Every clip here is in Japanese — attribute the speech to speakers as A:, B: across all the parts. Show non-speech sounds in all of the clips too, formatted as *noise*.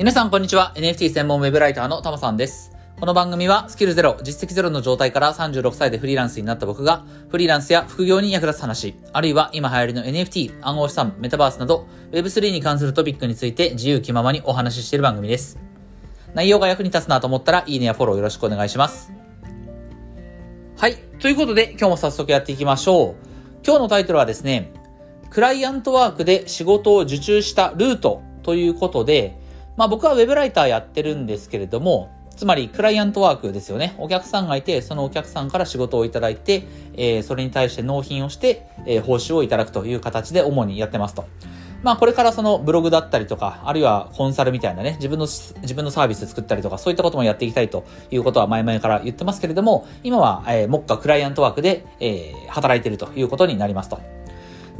A: 皆さんこんにちは。NFT 専門ウェブライターのたまさんです。この番組はスキルゼロ、実績ゼロの状態から36歳でフリーランスになった僕が、フリーランスや副業に役立つ話、あるいは今流行りの NFT、暗号資産、メタバースなど、Web3 に関するトピックについて自由気ままにお話ししている番組です。内容が役に立つなと思ったら、いいねやフォローよろしくお願いします。はい。ということで、今日も早速やっていきましょう。今日のタイトルはですね、クライアントワークで仕事を受注したルートということで、まあ僕はウェブライターやってるんですけれども、つまりクライアントワークですよね。お客さんがいて、そのお客さんから仕事をいただいて、えーそれに対して納品をして、えー報酬をいただくという形で主にやってますと。まあこれからそのブログだったりとか、あるいはコンサルみたいなね、自分の、自分のサービス作ったりとか、そういったこともやっていきたいということは前々から言ってますけれども、今は、えー、目下クライアントワークで、えー働いているということになりますと。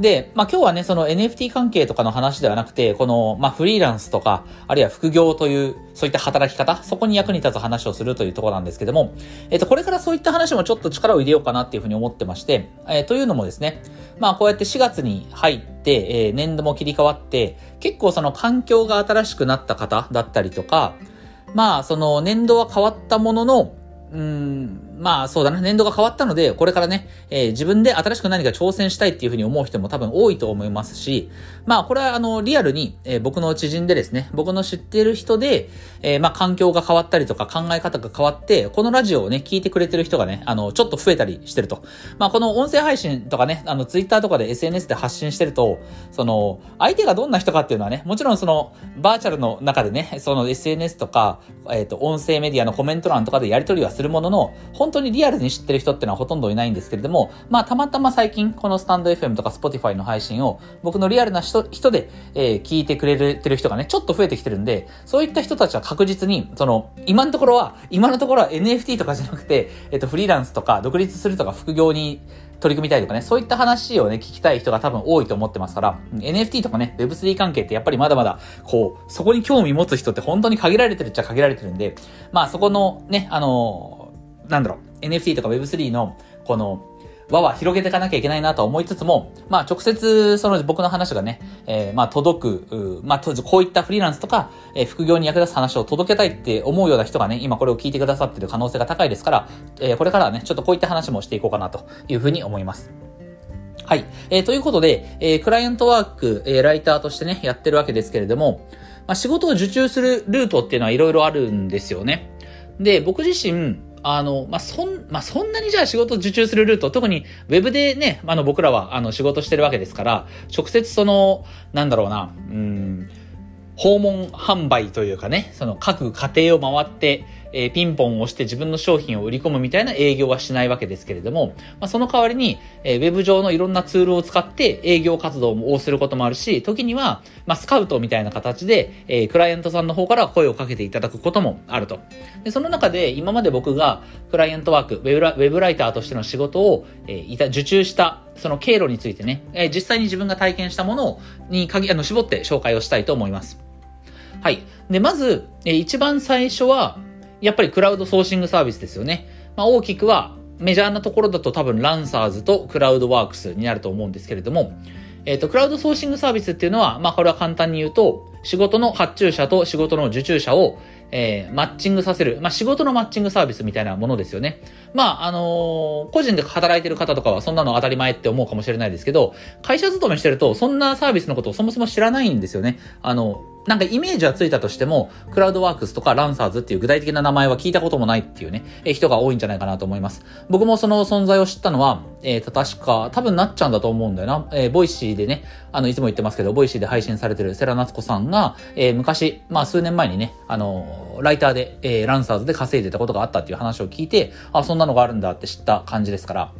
A: で、まあ今日はね、その NFT 関係とかの話ではなくて、この、まあフリーランスとか、あるいは副業という、そういった働き方、そこに役に立つ話をするというところなんですけども、えっ、と、これからそういった話もちょっと力を入れようかなっていうふうに思ってまして、えーというのもですね、まあこうやって4月に入って、えー年度も切り替わって、結構その環境が新しくなった方だったりとか、まあその年度は変わったものの、うん、まあそうだな、年度が変わったので、これからね、えー自分で新しく何か挑戦したいっていうふうに思う人も多分多いと思いますし、まあこれはあの、リアルに、えー僕の知人でですね、僕の知ってる人で、えーまあ環境が変わったりとか考え方が変わって、このラジオをね、聞いてくれてる人がね、あの、ちょっと増えたりしてると。まあこの音声配信とかね、あの、ツイッターとかで SNS で発信してると、その、相手がどんな人かっていうのはね、もちろんその、バーチャルの中でね、その SNS とか、えっ、と、音声メディアのコメント欄とかでやり取りはするものの、本本当にリアルに知ってる人ってのはほとんどいないんですけれども、まあ、たまたま最近、このスタンド FM とか Spotify の配信を、僕のリアルな人人で、えー聞いてくれてる人がね、ちょっと増えてきてるんで、そういった人たちは確実に、その、今のところは、今のところは NFT とかじゃなくて、えっ、と、フリーランスとか、独立するとか、副業に、取り組みたいとかね、そういった話をね、聞きたい人が多分多いと思ってますから、NFT とかね、Web3 関係ってやっぱりまだまだ、こう、そこに興味持つ人って本当に限られてるっちゃ限られてるんで、まあそこのね、あのなんだろう、NFT とか Web3 の、この、輪は広げていかなきゃいけないなと思いつつも、まあ直接その僕の話がね、えーまあ届く、まあとこういったフリーランスとか、えー副業に役立つ話を届けたいって思うような人がね、今これを聞いてくださってる可能性が高いですから、えーこれからはね、ちょっとこういった話もしていこうかなというふうに思います。はい。えーということで、えークライアントワーク、えーライターとしてね、やってるわけですけれども、まあ、仕事を受注するルートっていうのはいろいろあるんですよね。で、僕自身、あの、まあ、そん、まあ、そんなにじゃあ仕事受注するルート、特にウェブでね、あの、僕らは、あの、仕事してるわけですから、直接その、なんだろうな、うん、訪問販売というかね、その各家庭を回って、えーピンポンを押して自分の商品を売り込むみたいな営業はしないわけですけれども、まあ、その代わりに、えーウェブ上のいろんなツールを使って営業活動をすることもあるし、時には、まあ、スカウトみたいな形で、えークライアントさんの方から声をかけていただくこともあると。で、その中で今まで僕がクライアントワーク、ウェブラウェブライターとしての仕事を、えーいた受注した、その経路についてね、えー実際に自分が体験したものに限あの絞って紹介をしたいと思います。はい。で、まず、えー一番最初は、やっぱりクラウドソーシングサービスですよね。まあ、大きくは、メジャーなところだと多分ランサーズとクラウドワークスになると思うんですけれども、えっ、と、クラウドソーシングサービスっていうのは、まあ、これは簡単に言うと、仕事の発注者と仕事の受注者を、えーマッチングさせる。まあ、仕事のマッチングサービスみたいなものですよね。まあ、あのー個人で働いてる方とかはそんなの当たり前って思うかもしれないですけど、会社勤めしてると、そんなサービスのことをそもそも知らないんですよね。あの、なんかイメージはついたとしても、クラウドワークスとかランサーズっていう具体的な名前は聞いたこともないっていうね、えー人が多いんじゃないかなと思います。僕もその存在を知ったのは、えー、確か、多分なっちゃんだと思うんだよな。えーボイシーでね、あの、いつも言ってますけど、ボイシーで配信されてるセラナツコさんが、えー昔、まあ数年前にね、あのライターで、えーランサーズで稼いでたことがあったっていう話を聞いて、あ、そんなのがあるんだって知った感じですから、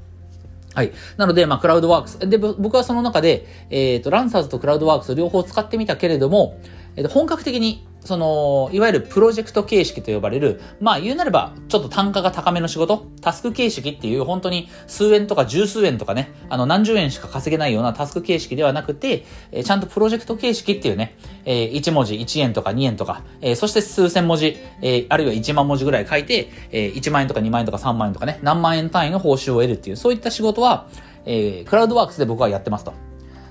A: はい。なので、まあ、クラウドワークス。で、僕はその中で、えっ、と、ランサーズとクラウドワークス両方使ってみたけれども、えっ、と、本格的に、その、いわゆるプロジェクト形式と呼ばれる、まあ、言うなれば、ちょっと単価が高めの仕事、タスク形式っていう、本当に数円とか十数円とかね、あの、何十円しか稼げないようなタスク形式ではなくて、えちゃんとプロジェクト形式っていうね、えー1文字1円とか2円とか、えーそして数千文字、えーあるいは1万文字ぐらい書いて、えー1万円とか2万円とか3万円とかね、何万円単位の報酬を得るっていう、そういった仕事は、えークラウドワークスで僕はやってますと。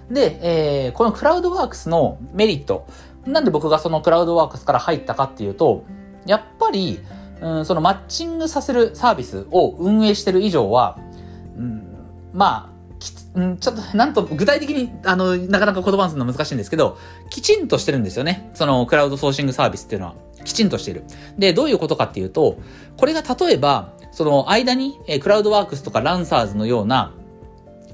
A: で、えーこのクラウドワークスのメリット。なんで僕がそのクラウドワークスから入ったかっていうと、やっぱり、うん、そのマッチングさせるサービスを運営してる以上は、うん、まあ、きうん、ちょっと、なんと、具体的に、あの、なかなか言葉にするの難しいんですけど、きちんとしてるんですよね。その、クラウドソーシングサービスっていうのは。きちんとしてる。で、どういうことかっていうと、これが例えば、その間に、えクラウドワークスとかランサーズのような、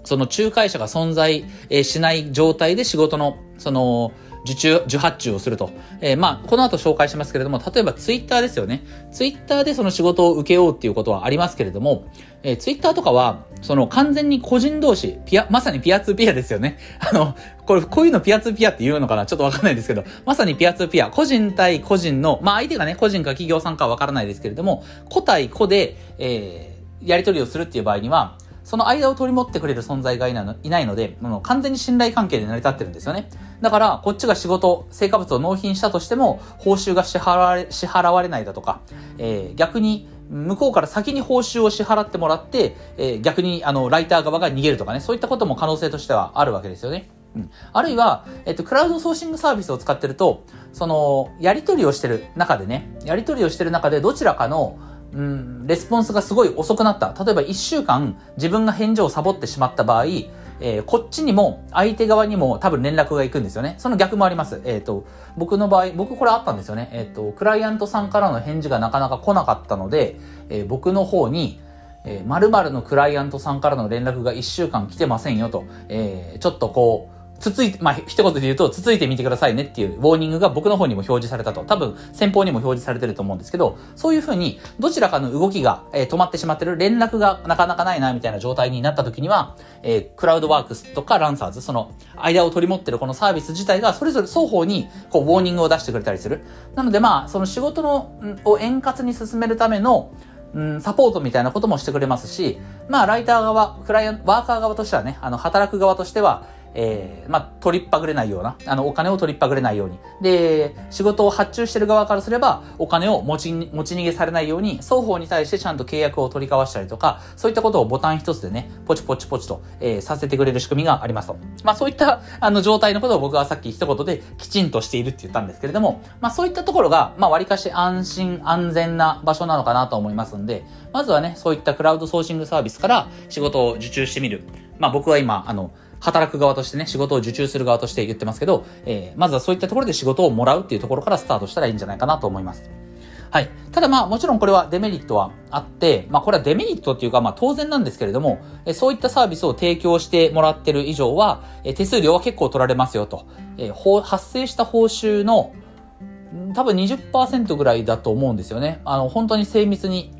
A: その仲介者が存在しない状態で仕事の、その、受注、受発注をすると。えー、まあ、この後紹介しますけれども、例えばツイッターですよね。ツイッターでその仕事を受けようっていうことはありますけれども、えー、ツイッターとかは、その完全に個人同士、ピア、まさにピアツーピアですよね。*laughs* あの、これ、こういうのピアツーピアって言うのかな？ちょっとわかんないですけど、まさにピアツーピア、個人対個人の、まあ相手がね、個人か企業さんかわからないですけれども、個対個で、えー、やり取りをするっていう場合には、その間を取り持ってくれる存在がいないので、もう完全に信頼関係で成り立ってるんですよね。だから、こっちが仕事、成果物を納品したとしても、報酬が支払われ、支払われないだとか、えー、逆に、向こうから先に報酬を支払ってもらって、えー、逆に、あの、ライター側が逃げるとかね、そういったことも可能性としてはあるわけですよね。うん。あるいは、えっと、クラウドソーシングサービスを使ってると、その、やり取りをしてる中でね、やり取りをしてる中でどちらかの、うん、レスポンスがすごい遅くなった。例えば1週間自分が返事をサボってしまった場合、えー、こっちにも相手側にも多分連絡が行くんですよね。その逆もあります。えっ、ー、と、僕の場合、僕これあったんですよね。えっ、ー、と、クライアントさんからの返事がなかなか来なかったので、え僕の方に、えー、〇〇のクライアントさんからの連絡が1週間来てませんよと、えちょっとこう、つついて、まあ、一言で言うと、つついてみてくださいねっていうウォーニングが僕の方にも表示されたと。多分、先方にも表示されてると思うんですけど、そういうふうに、どちらかの動きが、えー、止まってしまってる、連絡がなかなかないな、みたいな状態になった時には、えー、クラウドワークスとかランサーズ、その、間を取り持ってるこのサービス自体が、それぞれ双方に、こう、ウォーニングを出してくれたりする。なので、まあ、その仕事の、を円滑に進めるための、うん、サポートみたいなこともしてくれますし、まあ、ライター側、クライアント、ワーカー側としてはね、あの、働く側としては、えー、まあ、取りっぱぐれないような、あの、お金を取りっぱぐれないように。で、仕事を発注してる側からすれば、お金を持ち、持ち逃げされないように、双方に対してちゃんと契約を取り交わしたりとか、そういったことをボタン一つでね、ポチポチポチと、えー、させてくれる仕組みがありますと。まあ、そういった、あの、状態のことを僕はさっき一言できちんとしているって言ったんですけれども、まあ、そういったところが、まあ、割かし安心安全な場所なのかなと思いますんで、まずはね、そういったクラウドソーシングサービスから仕事を受注してみる。まあ、僕は今、あの、働く側としてね、仕事を受注する側として言ってますけど、えー、まずはそういったところで仕事をもらうっていうところからスタートしたらいいんじゃないかなと思います。はい。ただまあもちろんこれはデメリットはあって、まあこれはデメリットっていうかまあ当然なんですけれども、えそういったサービスを提供してもらってる以上は、え手数料は結構取られますよと。え、発生した報酬の多分20%ぐらいだと思うんですよね。あの、本当に精密に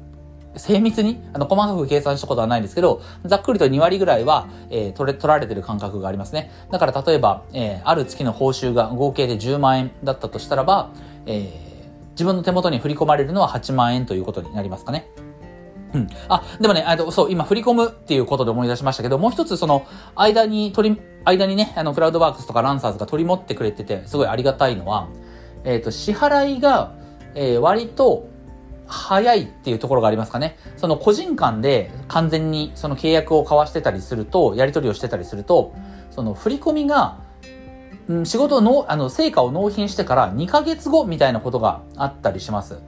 A: 精密に、あの、細かく計算したことはないんですけど、ざっくりと2割ぐらいは、えー、取れ、取られてる感覚がありますね。だから例えば、えー、ある月の報酬が合計で10万円だったとしたらば、えー、自分の手元に振り込まれるのは8万円ということになりますかね。うん。あ、でもね、あと、そう、今振り込むっていうことで思い出しましたけど、もう一つその、間に取り、間にね、あの、クラウドワークスとかランサーズが取り持ってくれてて、すごいありがたいのは、えっ、ー、と、支払いが、えー、割と、早いっていうところがありますかね。その個人間で完全にその契約を交わしてたりすると、やり取りをしてたりすると、その振り込みが、うん、仕事の、あの、成果を納品してから2ヶ月後みたいなことがあったりします。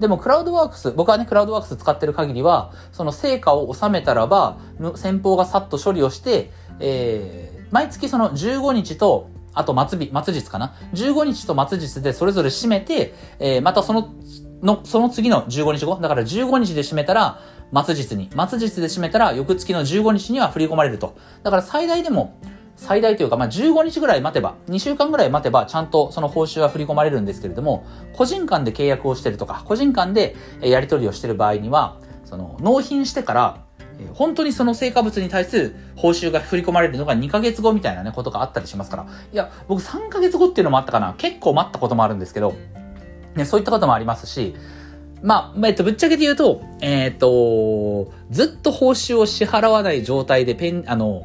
A: でも、クラウドワークス、僕はね、クラウドワークス使ってる限りは、その成果を収めたらば、先方がさっと処理をして、えー、毎月その15日と、あと末日、末日かな ?15 日と末日でそれぞれ締めて、えー、またそのの、その次の15日後、だから15日で締めたら、末日に、末日で締めたら、翌月の15日には振り込まれると。だから最大でも、最大というか、まあ、15日ぐらい待てば、2週間ぐらい待てば、ちゃんとその報酬は振り込まれるんですけれども、個人間で契約をしてるとか、個人間でやり取りをしてる場合には、その、納品してから、本当にその成果物に対する報酬が振り込まれるのが2ヶ月後みたいなね、ことがあったりしますから。いや、僕3ヶ月後っていうのもあったかな。結構待ったこともあるんですけど、ね、そういったこともありますし、まあ、えっと、ぶっちゃけて言うと、えっ、と、ずっと報酬を支払わない状態でペン、あの、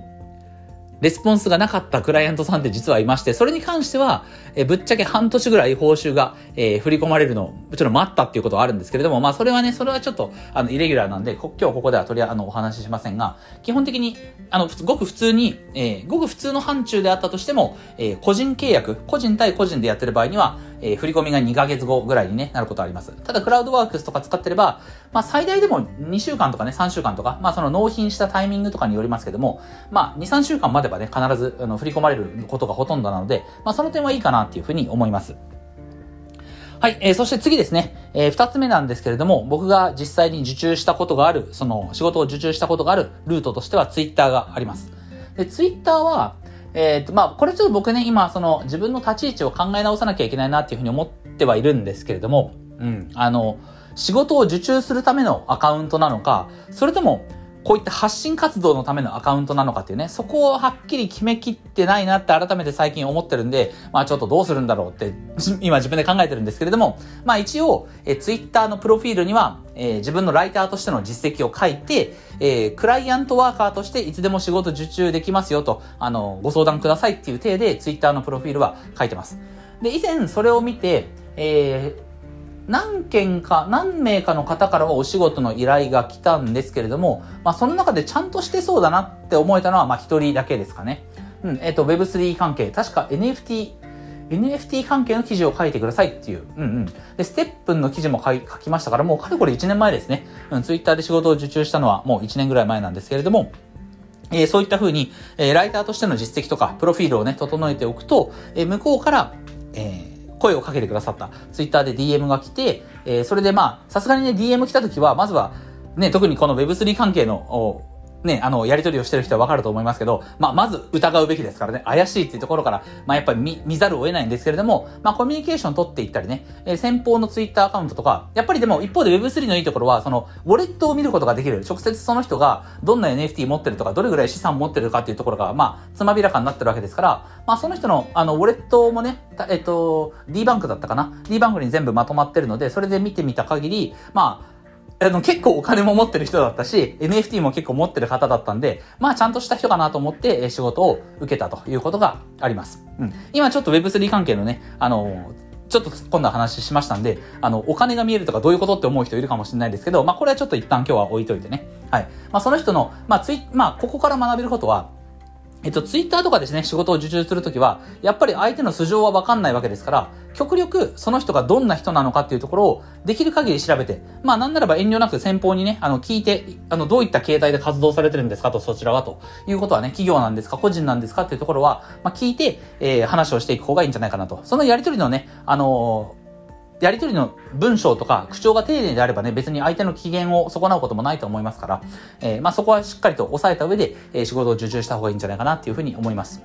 A: レスポンスがなかったクライアントさんって実はいまして、それに関しては、えぶっちゃけ半年ぐらい報酬が、えー、振り込まれるのを、もちろん待ったっていうことはあるんですけれども、まあそれはね、それはちょっと、あの、イレギュラーなんで、今日ここではとりあえず、あの、お話ししませんが、基本的に、あの、ごく普通に、えー、ごく普通の範疇であったとしても、えー、個人契約、個人対個人でやってる場合には、え、振り込みが2ヶ月後ぐらいに、ね、なることあります。ただ、クラウドワークスとか使ってれば、まあ、最大でも2週間とかね、3週間とか、まあ、その納品したタイミングとかによりますけども、まあ、2、3週間まではね、必ずあの振り込まれることがほとんどなので、まあ、その点はいいかなっていうふうに思います。はい、えー、そして次ですね、えー、二つ目なんですけれども、僕が実際に受注したことがある、その仕事を受注したことがあるルートとしてはツイッターがあります。で、ツイッターは、えっ、と、まあ、これちょっと僕ね、今、その自分の立ち位置を考え直さなきゃいけないなっていうふうに思ってはいるんですけれども、うん、あの、仕事を受注するためのアカウントなのか、それとも、こういった発信活動のためのアカウントなのかっていうね、そこをはっきり決めきってないなって改めて最近思ってるんで、まあちょっとどうするんだろうって *laughs* 今自分で考えてるんですけれども、まあ一応、えツイッターのプロフィールには、えー、自分のライターとしての実績を書いて、えー、クライアントワーカーとしていつでも仕事受注できますよと、あの、ご相談くださいっていう体でツイッターのプロフィールは書いてます。で、以前それを見て、えー、何件か、何名かの方からはお仕事の依頼が来たんですけれども、まあその中でちゃんとしてそうだなって思えたのは、まあ一人だけですかね。うん、えっ、ー、と Web3 関係、確か NFT、NFT 関係の記事を書いてくださいっていう。うんうん。で、ステップンの記事も書きましたから、もうかれこれ1年前ですね。うん、ツイッターで仕事を受注したのはもう1年ぐらい前なんですけれども、えー、そういった風に、えー、ライターとしての実績とか、プロフィールをね、整えておくと、えー、向こうから、えー、声をかけてくださった。ツイッターで DM が来て、えー、それでまあ、さすがにね、DM 来た時は、まずは、ね、特にこの Web3 関係の、ね、あの、やり取りをしてる人はわかると思いますけど、まあ、まず疑うべきですからね、怪しいっていうところから、まあ、やっぱり見、見ざるを得ないんですけれども、まあ、コミュニケーション取っていったりね、えー、先方のツイッターアカウントとか、やっぱりでも一方で Web3 のいいところは、その、ウォレットを見ることができる。直接その人がどんな NFT 持ってるとか、どれぐらい資産持ってるかっていうところが、まあ、つまびらかになってるわけですから、まあ、その人の、あの、ウォレットもね、えっと、D バンクだったかな ?D バンクに全部まとまってるので、それで見てみた限り、まあ、あの、結構お金も持ってる人だったし、NFT も結構持ってる方だったんで、まあちゃんとした人かなと思って仕事を受けたということがあります。うん。今ちょっと Web3 関係のね、あの、ちょっと突っ込んだ話しましたんで、あの、お金が見えるとかどういうことって思う人いるかもしれないですけど、まあこれはちょっと一旦今日は置いといてね。はい。まあその人の、まあツイ、まあここから学べることは、えっと、ツイッターとかですね、仕事を受注するときは、やっぱり相手の素性はわかんないわけですから、極力その人がどんな人なのかっていうところをできる限り調べて、まあなんならば遠慮なく先方にね、あの聞いて、あのどういった形態で活動されてるんですかとそちらはということはね、企業なんですか個人なんですかっていうところは、まあ聞いて、えー、話をしていく方がいいんじゃないかなと。そのやりとりのね、あのーやりとりの文章とか口調が丁寧であればね、別に相手の機嫌を損なうこともないと思いますから、えー、まあそこはしっかりと抑えた上で、えー、仕事を受注した方がいいんじゃないかなっていうふうに思います。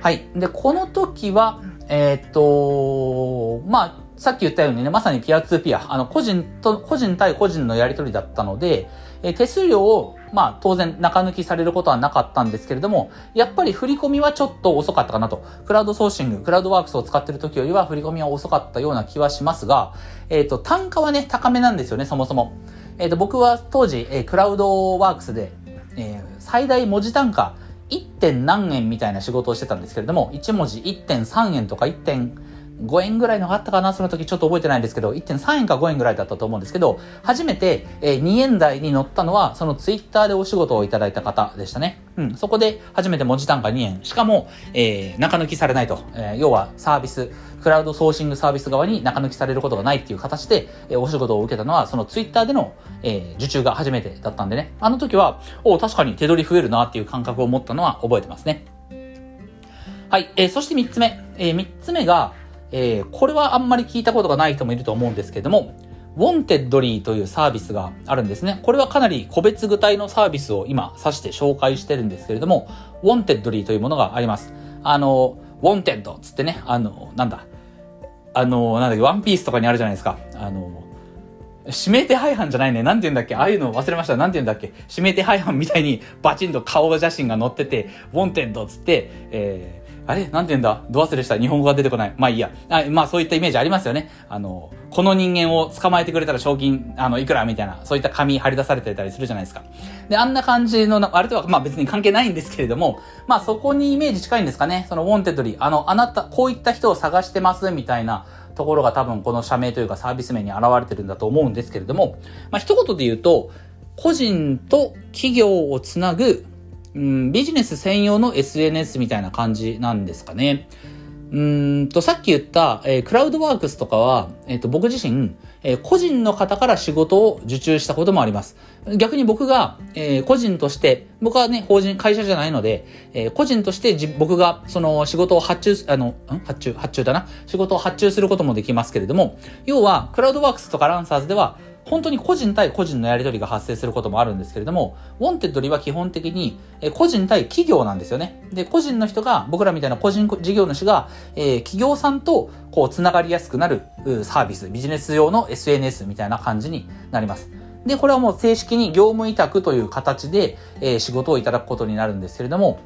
A: はい。で、この時は、えー、っと、まあ、さっき言ったようにね、まさにピアツーピア、あの、個人と、個人対個人のやりとりだったので、え手数料を、まあ、当然中抜きされることはなかったんですけれども、やっぱり振り込みはちょっと遅かったかなと。クラウドソーシング、クラウドワークスを使ってる時よりは振り込みは遅かったような気はしますが、えっ、ー、と、単価はね、高めなんですよね、そもそも。えっ、ー、と、僕は当時、えー、クラウドワークスで、えー、最大文字単価 1. 点何円みたいな仕事をしてたんですけれども、1文字1.3円とか1点5円ぐらいのがあったかなその時ちょっと覚えてないんですけど、1.3円か5円ぐらいだったと思うんですけど、初めて、えー、2円台に乗ったのは、そのツイッターでお仕事をいただいた方でしたね。うん、そこで初めて文字単価2円。しかも、えー、中抜きされないと。えー、要はサービス、クラウドソーシングサービス側に中抜きされることがないっていう形で、えー、お仕事を受けたのは、そのツイッターでの、えー、受注が初めてだったんでね。あの時は、お確かに手取り増えるなっていう感覚を持ったのは覚えてますね。はい。えー、そして3つ目。えー、3つ目が、えー、これはあんまり聞いたことがない人もいると思うんですけれども、ウォンテッドリーというサービスがあるんですね。これはかなり個別具体のサービスを今指して紹介してるんですけれども、ウォンテッドリーというものがあります。あの、ウォンテッドつってね、あの、なんだ、あの、なんだっけ、ワンピースとかにあるじゃないですか。あの、指名手配犯じゃないね。なんて言うんだっけああいうの忘れました。なんて言うんだっけ指名手配犯みたいにバチンと顔写真が載ってて、ウォンテッドつって、えーあれ？なんて言うんだ？ど忘れした？日本語が出てこない。まあいいや。あまあそういったイメージありますよね。あの、この人間を捕まえてくれたら賞金、あの、いくら？みたいな、そういった紙貼り出されてたりするじゃないですか。で、あんな感じの、あれとは、まあ別に関係ないんですけれども、まあそこにイメージ近いんですかね。そのウォンテッドリー、あの、あなた、こういった人を探してますみたいなところが多分この社名というかサービス名に現れてるんだと思うんですけれども、まあ一言で言うと、個人と企業をつなぐ、うん、ビジネス専用の SNS みたいな感じなんですかね。うんと、さっき言った、えー、クラウドワークスとかは、えっ、ー、と、僕自身、えー、個人の方から仕事を受注したこともあります。逆に僕が、えー、個人として、僕はね、法人、会社じゃないので、えー、個人としてじ僕がその仕事を発注、あの、ん？発注、発注だな？仕事を発注することもできますけれども、要は、クラウドワークスとかランサーズでは、本当に個人対個人のやり取りが発生することもあるんですけれども、ウォンテッドリーは基本的に、え個人対企業なんですよね。で、個人の人が、僕らみたいな個人事業主が、え、企業さんとこう、つながりやすくなるサービス、ビジネス用の SNS みたいな感じになります。で、これはもう正式に業務委託という形で、え、仕事をいただくことになるんですけれども、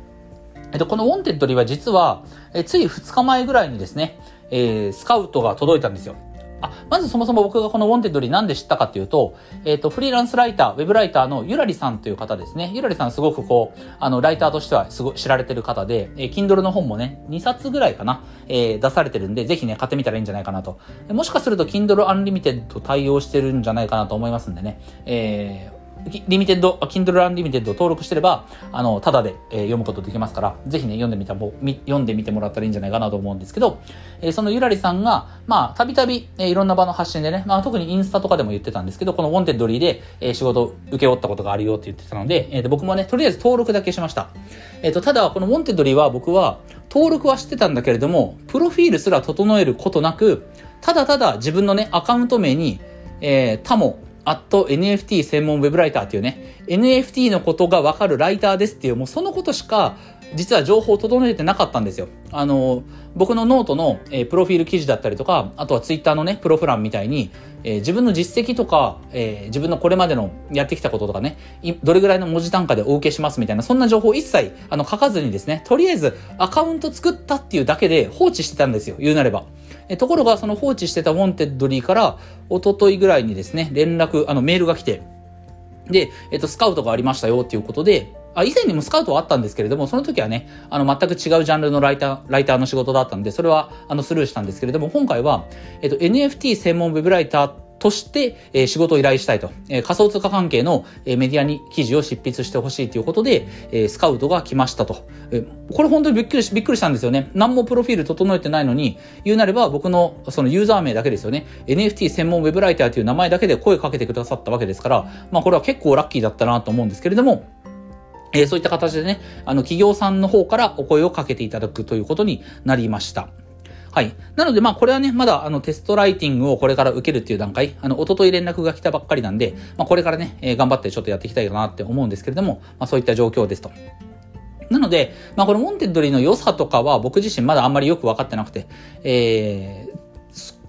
A: えっと、このウォンテッドリーは実は、えつい2日前ぐらいにですね、え、スカウトが届いたんですよ。あ、まずそもそも僕がこのウォンテッドリーなんで知ったかっていうと、えっ、ー、と、フリーランスライター、ウェブライターのゆらりさんという方ですね。ゆらりさんすごくこう、あの、ライターとしてはすごい知られてる方で、えー、Kindle の本もね、2冊ぐらいかな、えー、出されてるんで、ぜひね、買ってみたらいいんじゃないかなと。もしかすると Kindle Unlimited 対応してるんじゃないかなと思いますんでね、えー、リミテッド、Kindle Unlimited を登録してれば、あの、ただで、えー、読むことできますから、ぜひね、読んでみたも、読んでみてもらったらいいんじゃないかなと思うんですけど、えー、そのゆらりさんが、まあ、たびたび、え、いろんな場の発信でね、まあ、特にインスタとかでも言ってたんですけど、このウォンテッドリーで、えー、仕事を請け負ったことがあるよって言ってたので、えー、僕もね、とりあえず登録だけしました。えっ、ー、と、ただ、このウォンテッドリーは僕は、登録はしてたんだけれども、プロフィールすら整えることなく、ただただ自分のね、アカウント名に、えー、タモ、アット NFT 専門ウェブライターっていうね、NFT のことがわかるライターですっていう、もうそのことしか、実は情報を整えてなかったんですよ。あの、僕のノートの、えー、プロフィール記事だったりとか、あとはツイッターのね、プロフ欄みたいに、えー、自分の実績とか、えー、自分のこれまでのやってきたこととかね、どれぐらいの文字単価でお受けしますみたいな、そんな情報一切、あの、書かずにですね、とりあえずアカウント作ったっていうだけで放置してたんですよ、言うなれば。えところが、その放置してたウォンテッドリーから、一昨日ぐらいにですね、連絡、あの、メールが来て、で、えっと、スカウトがありましたよっていうことで、あ、以前にもスカウトはあったんですけれども、その時はね、あの、全く違うジャンルのライター、ライターの仕事だったんで、それは、あの、スルーしたんですけれども、今回は、えっと、NFT 専門ウェブライターとして、えー、仕事を依頼したいと、えー、仮想通貨関係の、えー、メディアに記事を執筆してほしいということで、えー、スカウトが来ましたと。えー、これ本当にびっくりし、びっくりしたんですよね。何もプロフィール整えてないのに、言うなれば僕のそのユーザー名だけですよね。NFT 専門ウェブライターという名前だけで声かけてくださったわけですから、まあこれは結構ラッキーだったなと思うんですけれども、えー、そういった形でね、あの、企業さんの方からお声をかけていただくということになりました。はい。なので、まあ、これはね、まだ、あの、テストライティングをこれから受けるっていう段階、あの、おととい連絡が来たばっかりなんで、まあ、これからね、えー、頑張ってちょっとやっていきたいかなって思うんですけれども、まあ、そういった状況ですと。なので、まあ、このウォンテッドリーの良さとかは僕自身まだあんまりよくわかってなくて、えー、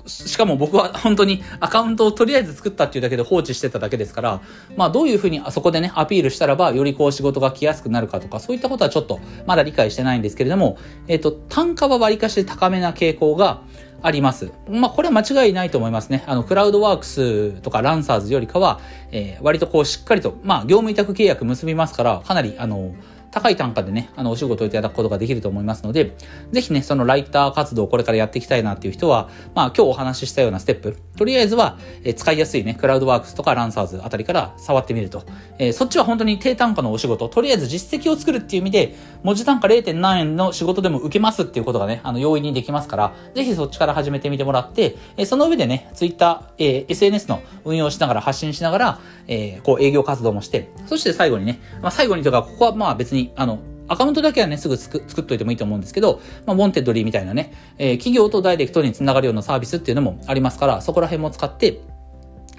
A: しかも僕は本当にアカウントをとりあえず作ったっていうだけで放置してただけですから、まあどういうふうにあそこでね、アピールしたらば、よりこう仕事が来やすくなるかとか、そういったことはちょっとまだ理解してないんですけれども、えっ、ー、と、単価は割かし高めな傾向があります。まあこれは間違いないと思いますね。あの、クラウドワークスとかランサーズよりかは、えー、割とこうしっかりと、まあ業務委託契約結びますから、かなりあの、高い単価でね、あの、お仕事をいただくことができると思いますので、ぜひね、そのライター活動をこれからやっていきたいなっていう人は、まあ、今日お話ししたようなステップ、とりあえずは、え使いやすいね、クラウドワークスとかランサーズあたりから触ってみると。えー、そっちは本当に低単価のお仕事、とりあえず実績を作るっていう意味で、文字単価 0. 何円の仕事でも受けますっていうことがね、あの、容易にできますから、ぜひそっちから始めてみてもらって、えその上でね、ツイッター、えー、SNS の運用しながら発信しながら、え、こう営業活動もして、そして最後にね、まあ、最後にとか、ここはまあ別に、あの、アカウントだけはね、すぐ作っといてもいいと思うんですけど、まあ、ウォンテッドリーみたいなね、えー、企業とダイレクトにつながるようなサービスっていうのもありますから、そこら辺も使って、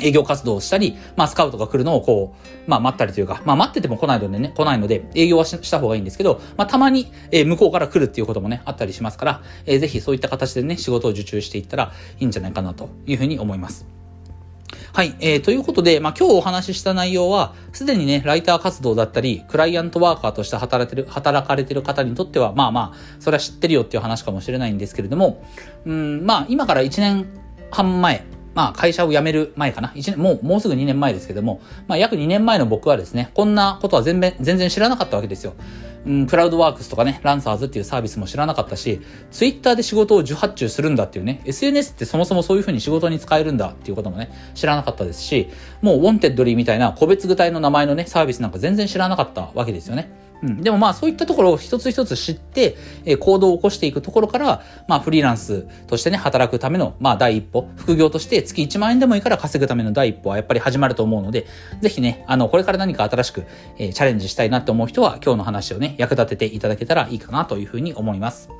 A: 営業活動をしたり、まあ、スカウトが来るのをこう、まあ、待ったりというか、まあ、待ってても来ないのでね、来ないので、営業はした方がいいんですけど、まあ、たまに、えー、向こうから来るっていうこともね、あったりしますから、えー、ぜひそういった形でね、仕事を受注していったらいいんじゃないかなというふうに思います。はい。えー、ということで、まあ、今日お話しした内容は、すでにね、ライター活動だったり、クライアントワーカーとして働いてる、働かれてる方にとっては、まあまあ、それは知ってるよっていう話かもしれないんですけれども、うん、まあ、今から1年半前まあ会社を辞める前かな。1年、もう、もうすぐ2年前ですけども、まあ約2年前の僕はですね、こんなことは全然、全然知らなかったわけですよ。うん、クラウドワークスとかね、ランサーズっていうサービスも知らなかったし、ツイッターで仕事を受発注するんだっていうね、SNS ってそもそもそういう風に仕事に使えるんだっていうこともね、知らなかったですし、もうウォンテッドリーみたいな個別具体の名前のね、サービスなんか全然知らなかったわけですよね。うん、でもまあそういったところを一つ一つ知って、え、行動を起こしていくところから、まあフリーランスとしてね、働くための、まあ第一歩、副業として月1万円でもいいから稼ぐための第一歩はやっぱり始まると思うので、ぜひね、あの、これから何か新しく、え、チャレンジしたいなって思う人は今日の話をね、役立てていただけたらいいかなというふうに思います。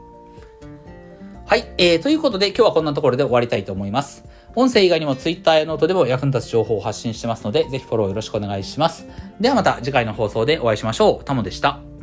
A: はい、えー、ということで今日はこんなところで終わりたいと思います。音声以外にも Twitter やノートでも役に立つ情報を発信してますので、ぜひフォローよろしくお願いします。ではまた次回の放送でお会いしましょう。タモでした。